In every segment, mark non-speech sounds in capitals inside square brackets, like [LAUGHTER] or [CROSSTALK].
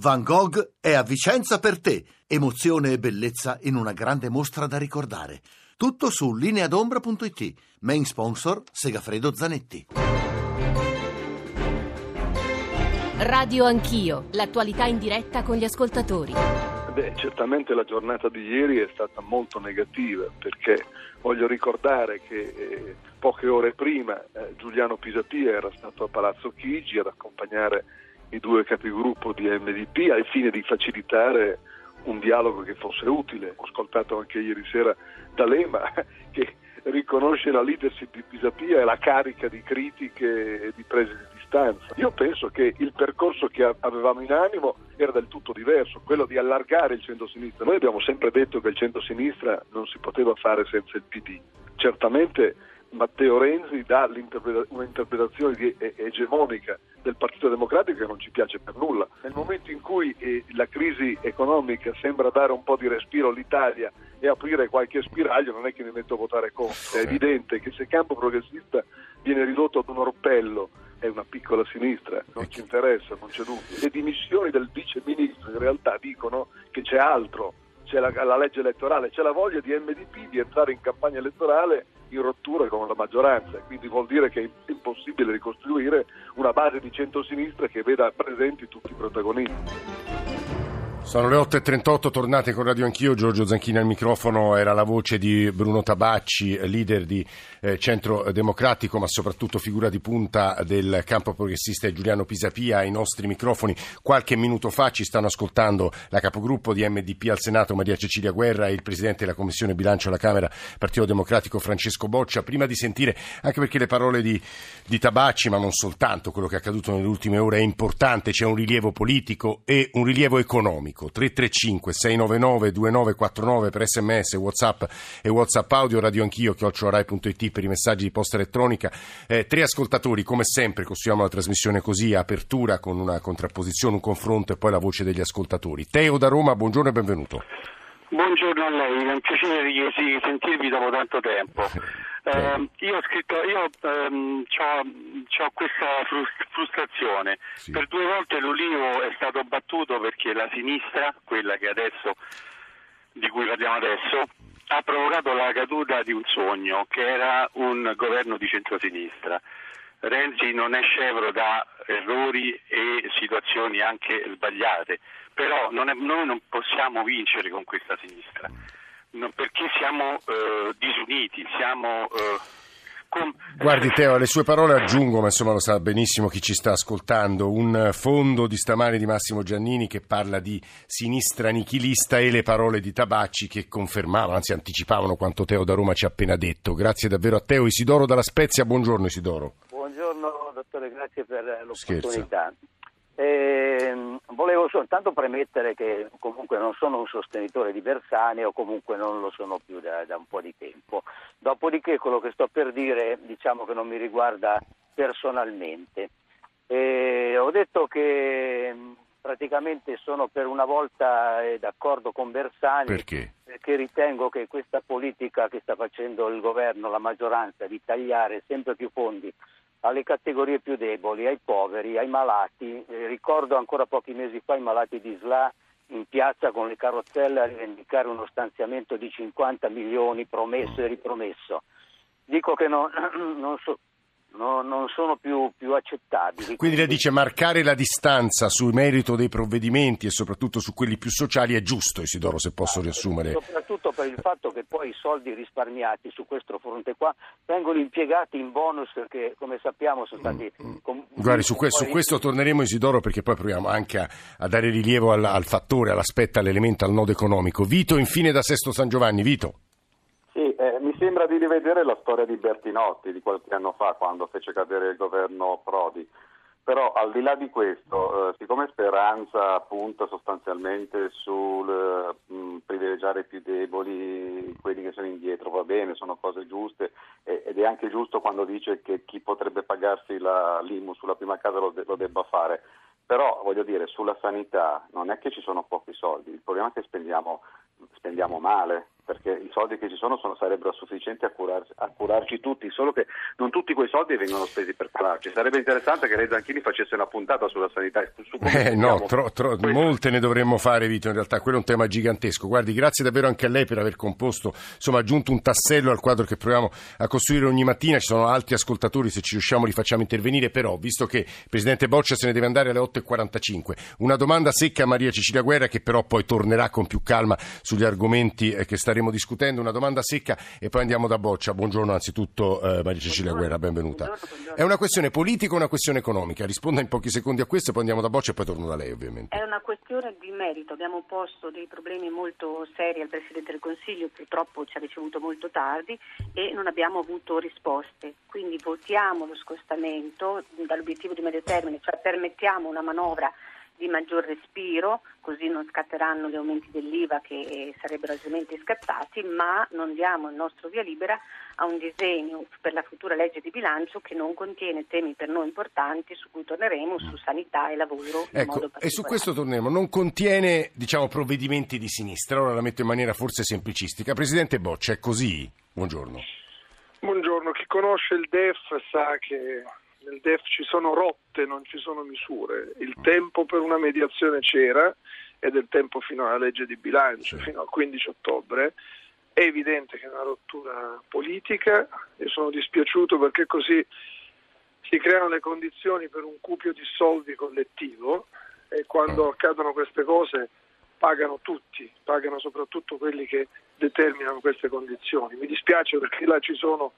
Van Gogh è a Vicenza per te. Emozione e bellezza in una grande mostra da ricordare. Tutto su lineadombra.it. Main sponsor Segafredo Zanetti. Radio Anch'io, l'attualità in diretta con gli ascoltatori. Beh, certamente la giornata di ieri è stata molto negativa perché voglio ricordare che eh, poche ore prima eh, Giuliano Pisapia era stato a Palazzo Chigi ad accompagnare i due capigruppo di MDP al fine di facilitare un dialogo che fosse utile. Ho ascoltato anche ieri sera D'Alema [LAUGHS] che riconosce la leadership di Pisapia e la carica di critiche e di prese di distanza. Io penso che il percorso che avevamo in animo era del tutto diverso, quello di allargare il centro-sinistra. Noi abbiamo sempre detto che il centro-sinistra non si poteva fare senza il PD. Certamente Matteo Renzi dà un'interpretazione di, egemonica del Partito Democratico che non ci piace per nulla. Nel momento in cui eh, la crisi economica sembra dare un po' di respiro all'Italia e aprire qualche spiraglio, non è che mi metto a votare contro. È evidente che se il campo progressista viene ridotto ad un orpello è una piccola sinistra, non ci interessa, non c'è dubbio. Le dimissioni del vice ministro in realtà dicono che c'è altro, c'è la, la legge elettorale, c'è la voglia di MDP di entrare in campagna elettorale in rottura con la maggioranza, quindi vuol dire che è impossibile ricostruire una base di centrosinistra che veda presenti tutti i protagonisti. Sono le 8.38, tornate con Radio Anch'io, Giorgio Zanchini al microfono, era la voce di Bruno Tabacci, leader di eh, Centro Democratico, ma soprattutto figura di punta del campo progressista Giuliano Pisapia ai nostri microfoni. Qualche minuto fa ci stanno ascoltando la capogruppo di MDP al Senato Maria Cecilia Guerra e il presidente della Commissione Bilancio alla Camera Partito Democratico Francesco Boccia. Prima di sentire, anche perché le parole di, di Tabacci, ma non soltanto quello che è accaduto nelle ultime ore, è importante, c'è un rilievo politico e un rilievo economico elettronico 335 699 2949 per sms, whatsapp e whatsapp audio, radio anch'io, chiocciorai.it per i messaggi di posta elettronica. Eh, tre ascoltatori, come sempre costruiamo la trasmissione così, apertura con una contrapposizione, un confronto e poi la voce degli ascoltatori. Teo da Roma, buongiorno e benvenuto. Buongiorno a lei, è un piacere di sentirvi dopo tanto tempo. [LAUGHS] Eh, io ho scritto, io ehm, ho questa frustrazione. Sì. Per due volte l'Ulivo è stato battuto perché la sinistra, quella che adesso, di cui parliamo adesso, ha provocato la caduta di un sogno che era un governo di centrosinistra. Renzi non è scevro da errori e situazioni anche sbagliate, però non è, noi non possiamo vincere con questa sinistra perché siamo eh, disuniti, siamo... Eh, con... Guardi Teo, alle sue parole aggiungo, ma insomma lo sa benissimo chi ci sta ascoltando, un fondo di stamani di Massimo Giannini che parla di sinistra nichilista e le parole di Tabacci che confermavano, anzi anticipavano quanto Teo da Roma ci ha appena detto. Grazie davvero a Teo. Isidoro dalla Spezia, buongiorno Isidoro. Buongiorno dottore, grazie per l'opportunità. Scherza. Eh, volevo soltanto premettere che comunque non sono un sostenitore di Bersani o comunque non lo sono più da, da, un po' di tempo. Dopodiché quello che sto per dire diciamo che non mi riguarda personalmente. Eh, ho detto che praticamente sono per una volta eh, d'accordo con Bersani perché? perché ritengo che questa politica che sta facendo il governo, la maggioranza di tagliare sempre più fondi alle categorie più deboli, ai poveri, ai malati. Eh, ricordo ancora pochi mesi fa i malati di SLA in piazza con le carrozzelle a rivendicare uno stanziamento di 50 milioni promesso e ripromesso. Dico che no, [CLEARS THROAT] non, so, no, non sono più, più accettabili. Quindi lei dice marcare la distanza sul merito dei provvedimenti e soprattutto su quelli più sociali è giusto, Isidoro, se posso riassumere. Soprattutto per il fatto che poi i soldi risparmiati su questo fronte qua vengono impiegati in bonus che come sappiamo sono stati... Mm, mm. Com- Guardi, su, que- su, questo torneremo Isidoro perché poi proviamo anche a, a dare rilievo al, al fattore, all'aspetto, all'elemento, al nodo economico. Vito, infine da Sesto San Giovanni. Vito. Sì, eh, mi sembra di rivedere la storia di Bertinotti di qualche anno fa quando fece cadere il governo Prodi. Però al di là di questo, eh, siccome Speranza punta sostanzialmente sul mh, mm, privilegiare i più deboli, quelli che sono indietro, va bene, sono cose giuste eh, ed è anche giusto quando dice che chi potrebbe pagarsi la l'IMU sulla prima casa lo, de- lo debba fare. Però voglio dire, sulla sanità non è che ci sono pochi soldi, il problema è che spendiamo, spendiamo male perché i soldi che ci sono, sono sarebbero sufficienti a, curarci, a, curarci tutti, solo che non tutti quei soldi vengono spesi per curarci. Sarebbe interessante che lei Zanchini facesse una puntata sulla sanità. Su eh, no, tro, tro, molte ne dovremmo fare, Vito, in realtà quello è un tema gigantesco. Guardi, grazie davvero anche a lei per aver composto, insomma, aggiunto un tassello al quadro che proviamo a costruire ogni mattina. Ci sono altri ascoltatori, se ci riusciamo li facciamo intervenire, però, visto che il Presidente Boccia se ne deve andare alle 8.45, una domanda secca a Maria Cecilia Guerra che però poi tornerà con più calma sugli argomenti eh, che staremo discutendo. Una domanda secca e poi andiamo da Boccia. Buongiorno anzitutto eh, Maria Cecilia Guerra, benvenuta. Buongiorno, buongiorno. È una questione politica o una questione economica? Risponda in pochi secondi a questo e poi andiamo da Boccia e poi torno da lei ovviamente. È una questione di merito. Abbiamo posto dei problemi molto seri al Presidente del Consiglio, purtroppo ci ha ricevuto molto tardi e non abbiamo avuto risposte. Quindi votiamo lo scostamento dall'obiettivo di medio termine, cioè permettiamo una manovra di maggior respiro, così non scatteranno gli aumenti dell'IVA che sarebbero altrimenti scattati, ma non diamo il nostro via libera a un disegno per la futura legge di bilancio che non contiene temi per noi importanti su cui torneremo su sanità e lavoro. Ecco, e su questo torneremo, non contiene diciamo, provvedimenti di sinistra, ora la metto in maniera forse semplicistica. Presidente Boccia, è così? Buongiorno. Buongiorno, chi conosce il DEF sa che nel DEF ci sono rotte, non ci sono misure. Il tempo per una mediazione c'era ed è il tempo fino alla legge di bilancio, fino al 15 ottobre. È evidente che è una rottura politica e sono dispiaciuto perché così si creano le condizioni per un cupio di soldi collettivo e quando accadono queste cose pagano tutti, pagano soprattutto quelli che determinano queste condizioni. Mi dispiace perché là ci sono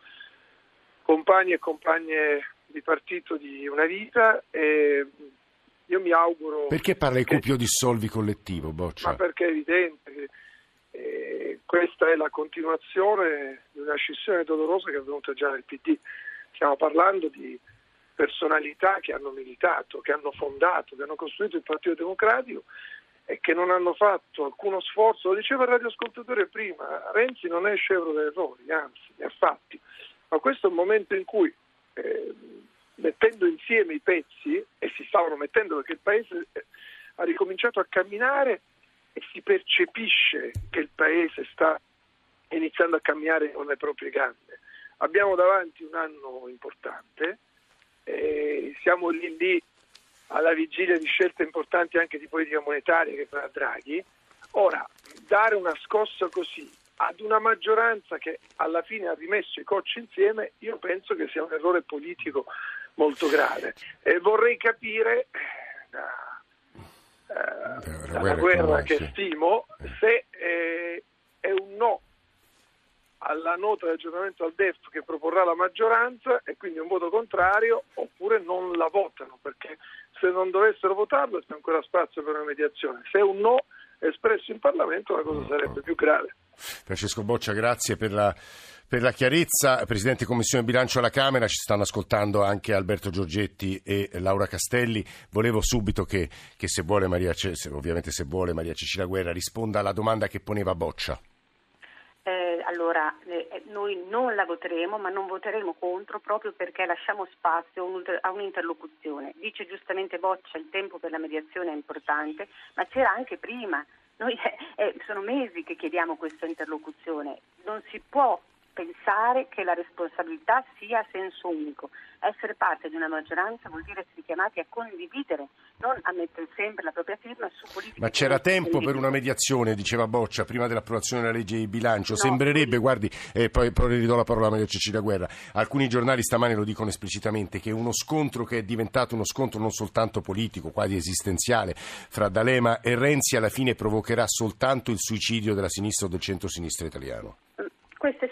compagni e compagne di partito di una vita e io mi auguro... Perché parla di cupio di solvi collettivo, Boccia? Ma perché è evidente che eh, questa è la continuazione di una scissione dolorosa che è avvenuta già nel PD. Stiamo parlando di personalità che hanno militato, che hanno fondato, che hanno costruito il Partito Democratico e che non hanno fatto alcuno sforzo. Lo diceva il radioascoltatore prima, Renzi non è scevro da errori, anzi, ne ha fatti. Ma questo è un momento in cui eh, mettendo insieme i pezzi, e si stavano mettendo perché il Paese eh, ha ricominciato a camminare e si percepisce che il Paese sta iniziando a camminare con le proprie gambe. Abbiamo davanti un anno importante, eh, siamo lì lì alla vigilia di scelte importanti anche di politica monetaria che farà Draghi. Ora, dare una scossa così ad una maggioranza che alla fine ha rimesso i cocci insieme, io penso che sia un errore politico molto grave. E vorrei capire da, eh, dalla guerra che stimo se eh, è un no alla nota di aggiornamento al DEF che proporrà la maggioranza e quindi un voto contrario oppure non la votano perché se non dovessero votarlo c'è ancora spazio per una mediazione. Se è un no espresso in Parlamento la cosa sarebbe più grave. Francesco Boccia, grazie per la, per la chiarezza. Presidente Commissione Bilancio alla Camera, ci stanno ascoltando anche Alberto Giorgetti e Laura Castelli. Volevo subito che, che se vuole Maria, ovviamente se vuole Maria Cecilia Guerra risponda alla domanda che poneva Boccia. Eh, allora, eh, noi non la voteremo, ma non voteremo contro proprio perché lasciamo spazio a un'interlocuzione. Dice giustamente Boccia, il tempo per la mediazione è importante, ma c'era anche prima. Noi eh, eh sono mesi che chiediamo questa interlocuzione. Non si può pensare che la responsabilità sia a senso unico. Essere parte di una maggioranza vuol dire essere chiamati a condividere, non a mettere sempre la propria firma su politiche. Ma c'era tempo per una mediazione, diceva Boccia, prima dell'approvazione della legge di bilancio. No, Sembrerebbe, sì. guardi, e eh, poi, poi ridò la parola a Maria Cecilia Guerra, alcuni giornali stamani lo dicono esplicitamente, che uno scontro che è diventato uno scontro non soltanto politico, quasi esistenziale, fra D'Alema e Renzi alla fine provocherà soltanto il suicidio della sinistra o del centro-sinistra italiano.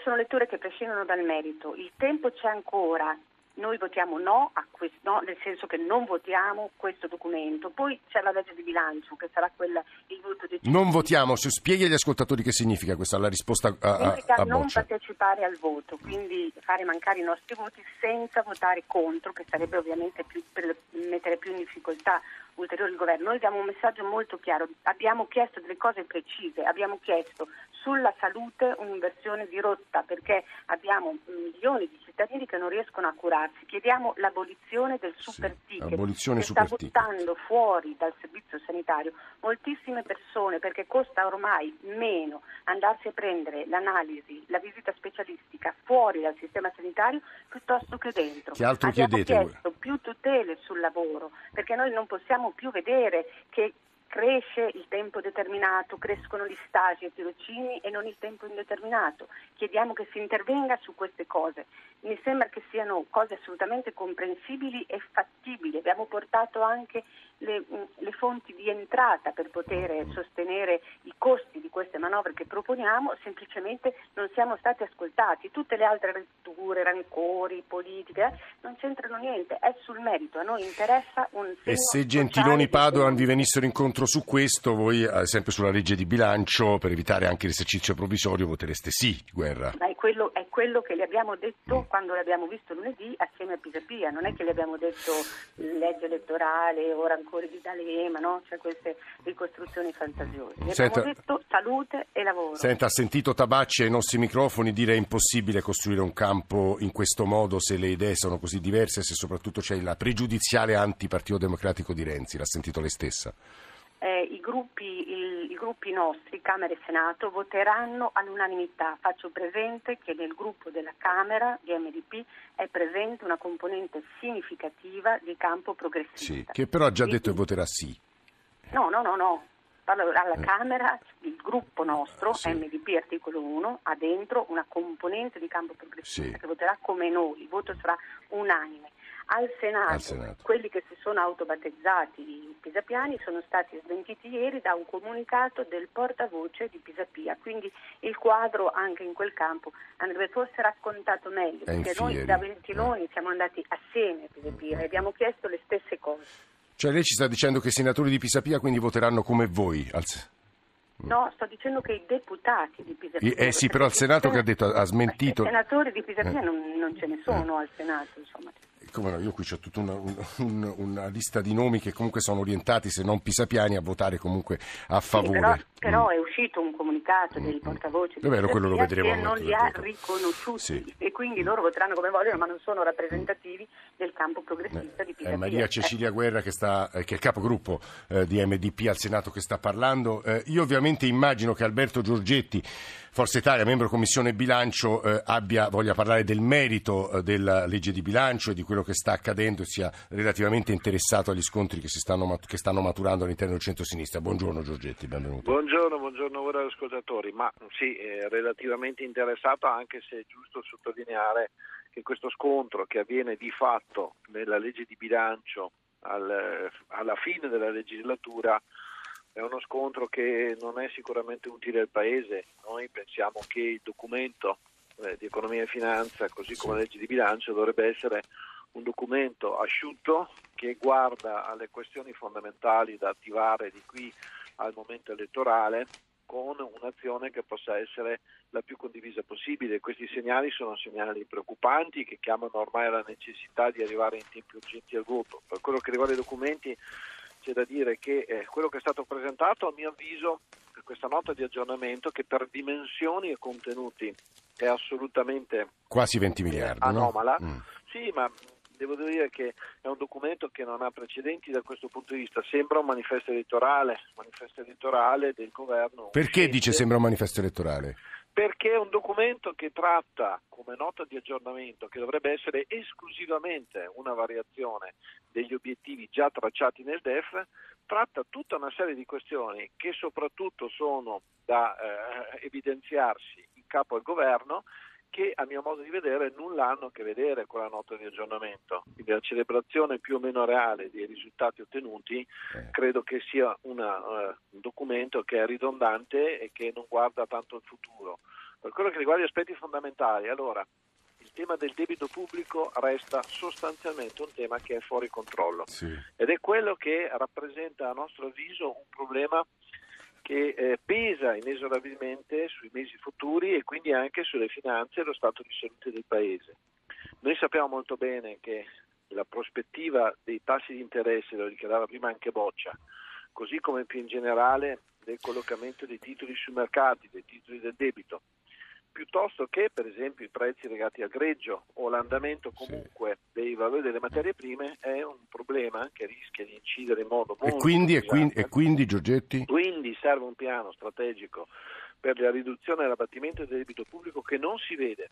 Sono letture che prescindono dal merito. Il tempo c'è ancora. Noi votiamo no, questo, no, nel senso che non votiamo questo documento. Poi c'è la legge di bilancio, che sarà quella, il voto decisivo. Non votiamo, spieghi agli ascoltatori che significa questa, la risposta a, a, significa a non partecipare al voto, quindi fare mancare i nostri voti senza votare contro, che sarebbe ovviamente più, per mettere più in difficoltà ulteriore il governo. Noi diamo un messaggio molto chiaro, abbiamo chiesto delle cose precise, abbiamo chiesto sulla salute un'inversione di rotta perché abbiamo milioni di cittadini che non riescono a curarsi. Chiediamo l'abolizione del super ticket sì, che sta buttando fuori dal servizio sanitario moltissime persone perché costa ormai meno andarsi a prendere l'analisi, la visita specialistica fuori dal sistema sanitario piuttosto che dentro. Che altro abbiamo chiedete chiesto più tutele sul lavoro perché noi non possiamo più vedere che cresce il tempo determinato, crescono gli stagi e tirocini e non il tempo indeterminato. Chiediamo che si intervenga su queste cose. Mi sembra che siano cose assolutamente comprensibili e fattibili. Abbiamo portato anche le, le, fonti di entrata per poter sostenere i costi di queste manovre che proponiamo, semplicemente non siamo stati ascoltati. Tutte le altre letture, rancori, politiche, eh, non c'entrano niente, è sul merito. A noi interessa un E se Gentiloni Padoan vi venissero incontro su questo, voi, eh, sempre sulla legge di bilancio, per evitare anche l'esercizio provvisorio, votereste sì, guerra. Ma è quello, è quello che le abbiamo detto mm. quando l'abbiamo visto lunedì assieme a Pisapia, non è che le abbiamo detto legge elettorale o rancori ancora di D'Alema, no? cioè queste ricostruzioni fantasiose. Senta, abbiamo detto salute e lavoro. Senta, ha sentito Tabacci ai nostri microfoni dire è impossibile costruire un campo in questo modo se le idee sono così diverse, se soprattutto c'è la pregiudiziale anti-Partito Democratico di Renzi, l'ha sentito lei stessa? Eh, i, gruppi, gruppi, nostri, Camera e Senato, voteranno all'unanimità. Faccio presente che nel gruppo della Camera di MDP è presente una componente significativa di campo progressista. Sì, che però ha già detto che voterà sì. No, no, no, no. alla eh. Camera il gruppo nostro, sì. MDP articolo 1, ha dentro una componente di campo progressista sì. che voterà come noi, il voto sarà unanime. Al Senato, Al Senato, quelli che si sono autobattezzati i pisapiani sono stati smentiti ieri da un comunicato del portavoce di Pisapia, quindi il quadro anche in quel campo andrebbe forse raccontato meglio, È perché noi da Ventiloni eh. siamo andati assieme a Pisapia e abbiamo chiesto le stesse cose. Cioè lei ci sta dicendo che i senatori di Pisapia quindi voteranno come voi? Al... No, sto dicendo che i deputati di Pisapia. Eh sì, però al Senato che ha detto ha smentito. I senatori di Pisapia eh. non, non, ce ne sono eh. al Senato, insomma come no, io qui ho tutta una, una, una, lista di nomi che comunque sono orientati, se non pisapiani, a votare comunque a favore. Sì, però, però mm. è uscito un comunicato mm. dei portavoce Vabbè, quello lo vedremo che non li ha riconosciuti sì. e quindi loro voteranno come vogliono, ma non sono rappresentativi del campo progressista eh, di Pisapia. Maria Cecilia Guerra, che, sta, eh, che è il capogruppo eh, di MDP al Senato, che sta parlando. Eh, io ovviamente immagino che Alberto Giorgetti Forza Italia, membro Commissione Bilancio, eh, abbia, voglia parlare del merito eh, della legge di bilancio e di quello che sta accadendo e sia relativamente interessato agli scontri che, stanno, che stanno, maturando all'interno del centro-sinistra. Buongiorno Giorgetti, benvenuto. Buongiorno, buongiorno a voi ascoltatori. Ma sì, eh, relativamente interessato anche se è giusto sottolineare che questo scontro che avviene di fatto nella legge di bilancio al, alla fine della legislatura è uno scontro che non è sicuramente utile al Paese. Noi pensiamo che il documento eh, di economia e finanza, così come la legge di bilancio, dovrebbe essere un documento asciutto che guarda alle questioni fondamentali da attivare di qui al momento elettorale con un'azione che possa essere la più condivisa possibile. Questi segnali sono segnali preoccupanti che chiamano ormai alla necessità di arrivare in tempi urgenti al voto. Per quello che riguarda i documenti c'è da dire che eh, quello che è stato presentato a mio avviso questa nota di aggiornamento che per dimensioni e contenuti è assolutamente quasi 20 miliardi anomala no? mm. sì ma devo dire che è un documento che non ha precedenti da questo punto di vista sembra un manifesto elettorale manifesto elettorale del governo perché dice sembra un manifesto elettorale? Perché è un documento che tratta come nota di aggiornamento, che dovrebbe essere esclusivamente una variazione degli obiettivi già tracciati nel DEF, tratta tutta una serie di questioni che soprattutto sono da eh, evidenziarsi in capo al governo che a mio modo di vedere nulla hanno a che vedere con la nota di aggiornamento. Quindi la celebrazione più o meno reale dei risultati ottenuti eh. credo che sia una, uh, un documento che è ridondante e che non guarda tanto il futuro. Per quello che riguarda gli aspetti fondamentali, allora il tema del debito pubblico resta sostanzialmente un tema che è fuori controllo sì. ed è quello che rappresenta a nostro avviso un problema che eh, pesa inesorabilmente sui mesi futuri e quindi anche sulle finanze e lo stato di salute del Paese. Noi sappiamo molto bene che la prospettiva dei tassi di interesse, lo dichiarava prima anche Boccia, così come più in generale del collocamento dei titoli sui mercati, dei titoli del debito, piuttosto che per esempio i prezzi legati al greggio o l'andamento comunque sì. dei valori delle materie prime è un problema che rischia di incidere in modo molto e quindi, e quindi, e quindi Giorgetti? Quindi serve un piano strategico per la riduzione e l'abbattimento del debito pubblico che non si vede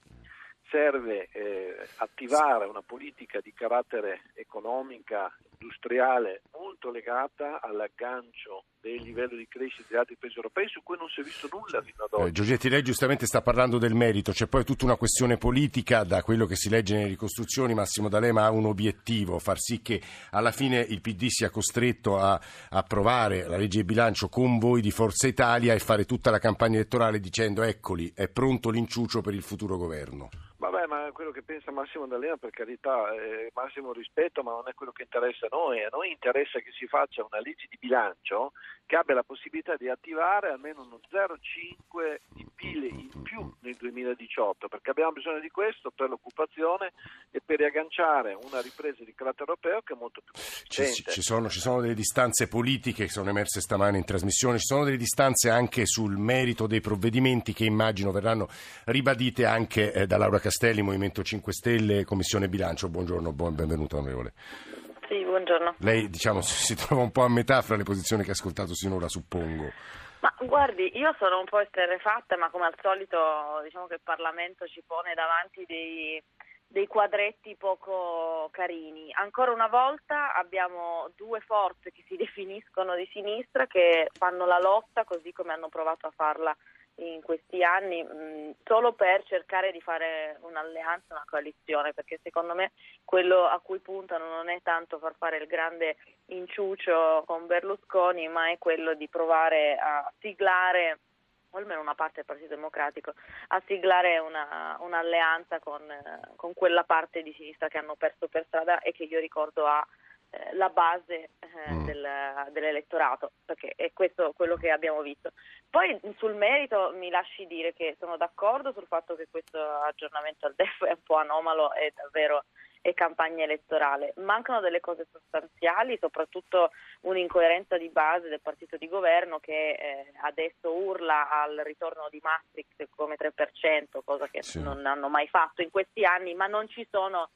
serve eh, attivare una politica di carattere economica, industriale molto legata all'aggancio del livello di crescita di altri paesi europei su cui non si è visto nulla fino ad oggi. Eh, Giorgetti, lei giustamente sta parlando del merito, c'è poi tutta una questione politica, da quello che si legge nelle ricostruzioni, Massimo D'Alema ha un obiettivo, far sì che alla fine il PD sia costretto a approvare la legge di bilancio con voi di Forza Italia e fare tutta la campagna elettorale dicendo eccoli, è pronto l'inciucio per il futuro governo. Vabbè, ma quello che pensa Massimo D'Alema, per carità, è massimo rispetto, ma non è quello che interessa a noi. A noi interessa che si faccia una legge di bilancio che abbia la possibilità di attivare almeno uno 0,5 di PIL in più nel 2018, perché abbiamo bisogno di questo per l'occupazione e per riagganciare una ripresa di carattere europeo che è molto più consistente. Ci, ci, sono, ci sono delle distanze politiche che sono emerse stamane in trasmissione, ci sono delle distanze anche sul merito dei provvedimenti che immagino verranno ribadite anche eh, da Laura Castelli, Movimento 5 Stelle, Commissione Bilancio. Buongiorno, buon benvenuto onorevole. Sì, buongiorno. Lei diciamo, [LAUGHS] si trova un po' a metà fra le posizioni che ha ascoltato sinora, suppongo. Ma guardi, io sono un po' esterrefatta, ma come al solito diciamo che il Parlamento ci pone davanti dei, dei quadretti poco carini. Ancora una volta abbiamo due forze che si [LAUGHS] definiscono di sinistra che fanno la lotta così come hanno provato a farla in questi anni mh, solo per cercare di fare un'alleanza, una coalizione, perché secondo me quello a cui puntano non è tanto far fare il grande inciucio con Berlusconi, ma è quello di provare a siglare o almeno una parte del Partito Democratico, a siglare una, un'alleanza con, con, quella parte di sinistra che hanno perso per strada e che io ricordo ha eh, la base eh, mm. del, dell'elettorato, perché è questo quello che abbiamo visto. Poi sul merito mi lasci dire che sono d'accordo sul fatto che questo aggiornamento al DEF è un po' anomalo e davvero è campagna elettorale. Mancano delle cose sostanziali, soprattutto un'incoerenza di base del partito di governo che eh, adesso urla al ritorno di Maastricht come 3%, cosa che sì. non hanno mai fatto in questi anni, ma non ci sono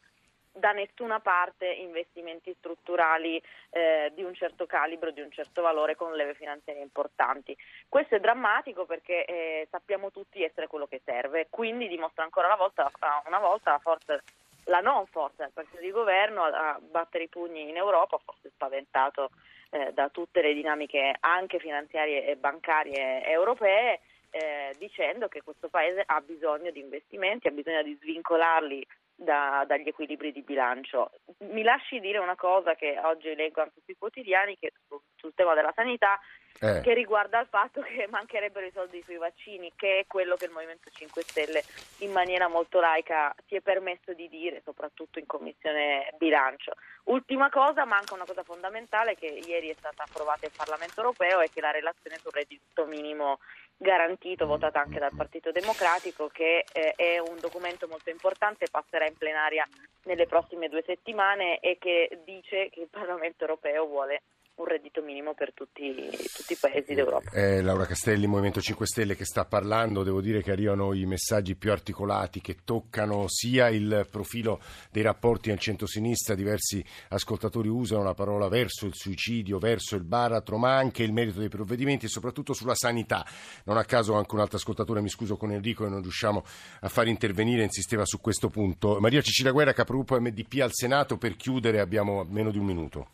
da nessuna parte investimenti strutturali eh, di un certo calibro, di un certo valore con leve finanziarie importanti. Questo è drammatico perché eh, sappiamo tutti essere quello che serve, quindi dimostra ancora una volta, una volta la, forza, la non forza del partito di governo a battere i pugni in Europa, forse spaventato eh, da tutte le dinamiche anche finanziarie e bancarie europee. Eh, dicendo che questo paese ha bisogno di investimenti, ha bisogno di svincolarli da, dagli equilibri di bilancio. Mi lasci dire una cosa che oggi leggo anche sui quotidiani che, sul, tema della sanità eh. che riguarda il fatto che mancherebbero i soldi sui vaccini, che è quello che il Movimento 5 Stelle in maniera molto laica si è permesso di dire, soprattutto in Commissione Bilancio. Ultima cosa, manca una cosa fondamentale che ieri è stata approvata in Parlamento europeo e che è la relazione sul reddito minimo garantito, votata anche dal Partito Democratico, che eh, è un documento molto importante, passerà in plenaria nelle prossime due settimane e che dice che il Parlamento europeo vuole un reddito minimo per tutti, tutti i paesi d'Europa. È Laura Castelli, Movimento 5 Stelle, che sta parlando. Devo dire che arrivano i messaggi più articolati che toccano sia il profilo dei rapporti nel centro-sinistra. Diversi ascoltatori usano la parola verso il suicidio, verso il baratro, ma anche il merito dei provvedimenti e soprattutto sulla sanità. Non a caso anche un altro ascoltatore, mi scuso con Enrico, e non riusciamo a far intervenire, insisteva su questo punto. Maria Cecilia Guerra, capogruppo MDP al Senato, per chiudere abbiamo meno di un minuto.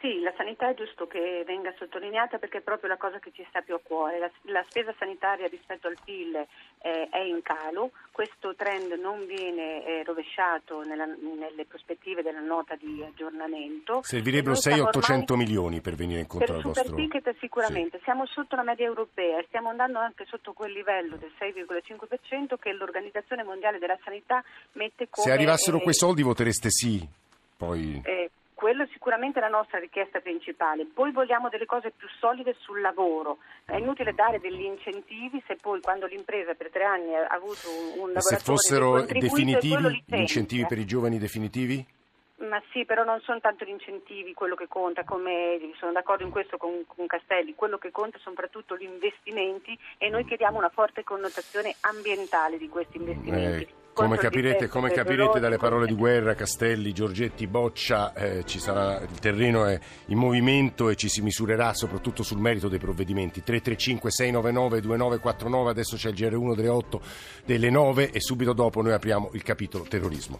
Sì, la sanità è giusto che venga sottolineata perché è proprio la cosa che ci sta più a cuore. La, la spesa sanitaria rispetto al PIL eh, è in calo, questo trend non viene eh, rovesciato nella, nelle prospettive della nota di aggiornamento. Servirebbero 6-800 milioni per venire incontro al vostro... Per ticket sicuramente, sì. siamo sotto la media europea e stiamo andando anche sotto quel livello del 6,5% che l'Organizzazione Mondiale della Sanità mette come... Se arrivassero eh, quei soldi votereste sì, poi... Quello è sicuramente la nostra richiesta principale. Poi vogliamo delle cose più solide sul lavoro. È inutile dare degli incentivi se poi quando l'impresa per tre anni ha avuto un, un Se fossero definitivi gli incentivi per i giovani definitivi? Ma sì, però non sono tanto gli incentivi quello che conta, come sono d'accordo in questo con, con, Castelli, quello che conta soprattutto gli investimenti e noi chiediamo una forte connotazione ambientale di questi investimenti. Eh. Come capirete, come capirete, dalle parole di guerra, Castelli, Giorgetti, Boccia, eh, sarà, il terreno è in movimento e ci si misurerà soprattutto sul merito dei provvedimenti. 335-699-2949, adesso c'è il GR1 delle 8 delle 9 e subito dopo noi apriamo il capitolo terrorismo.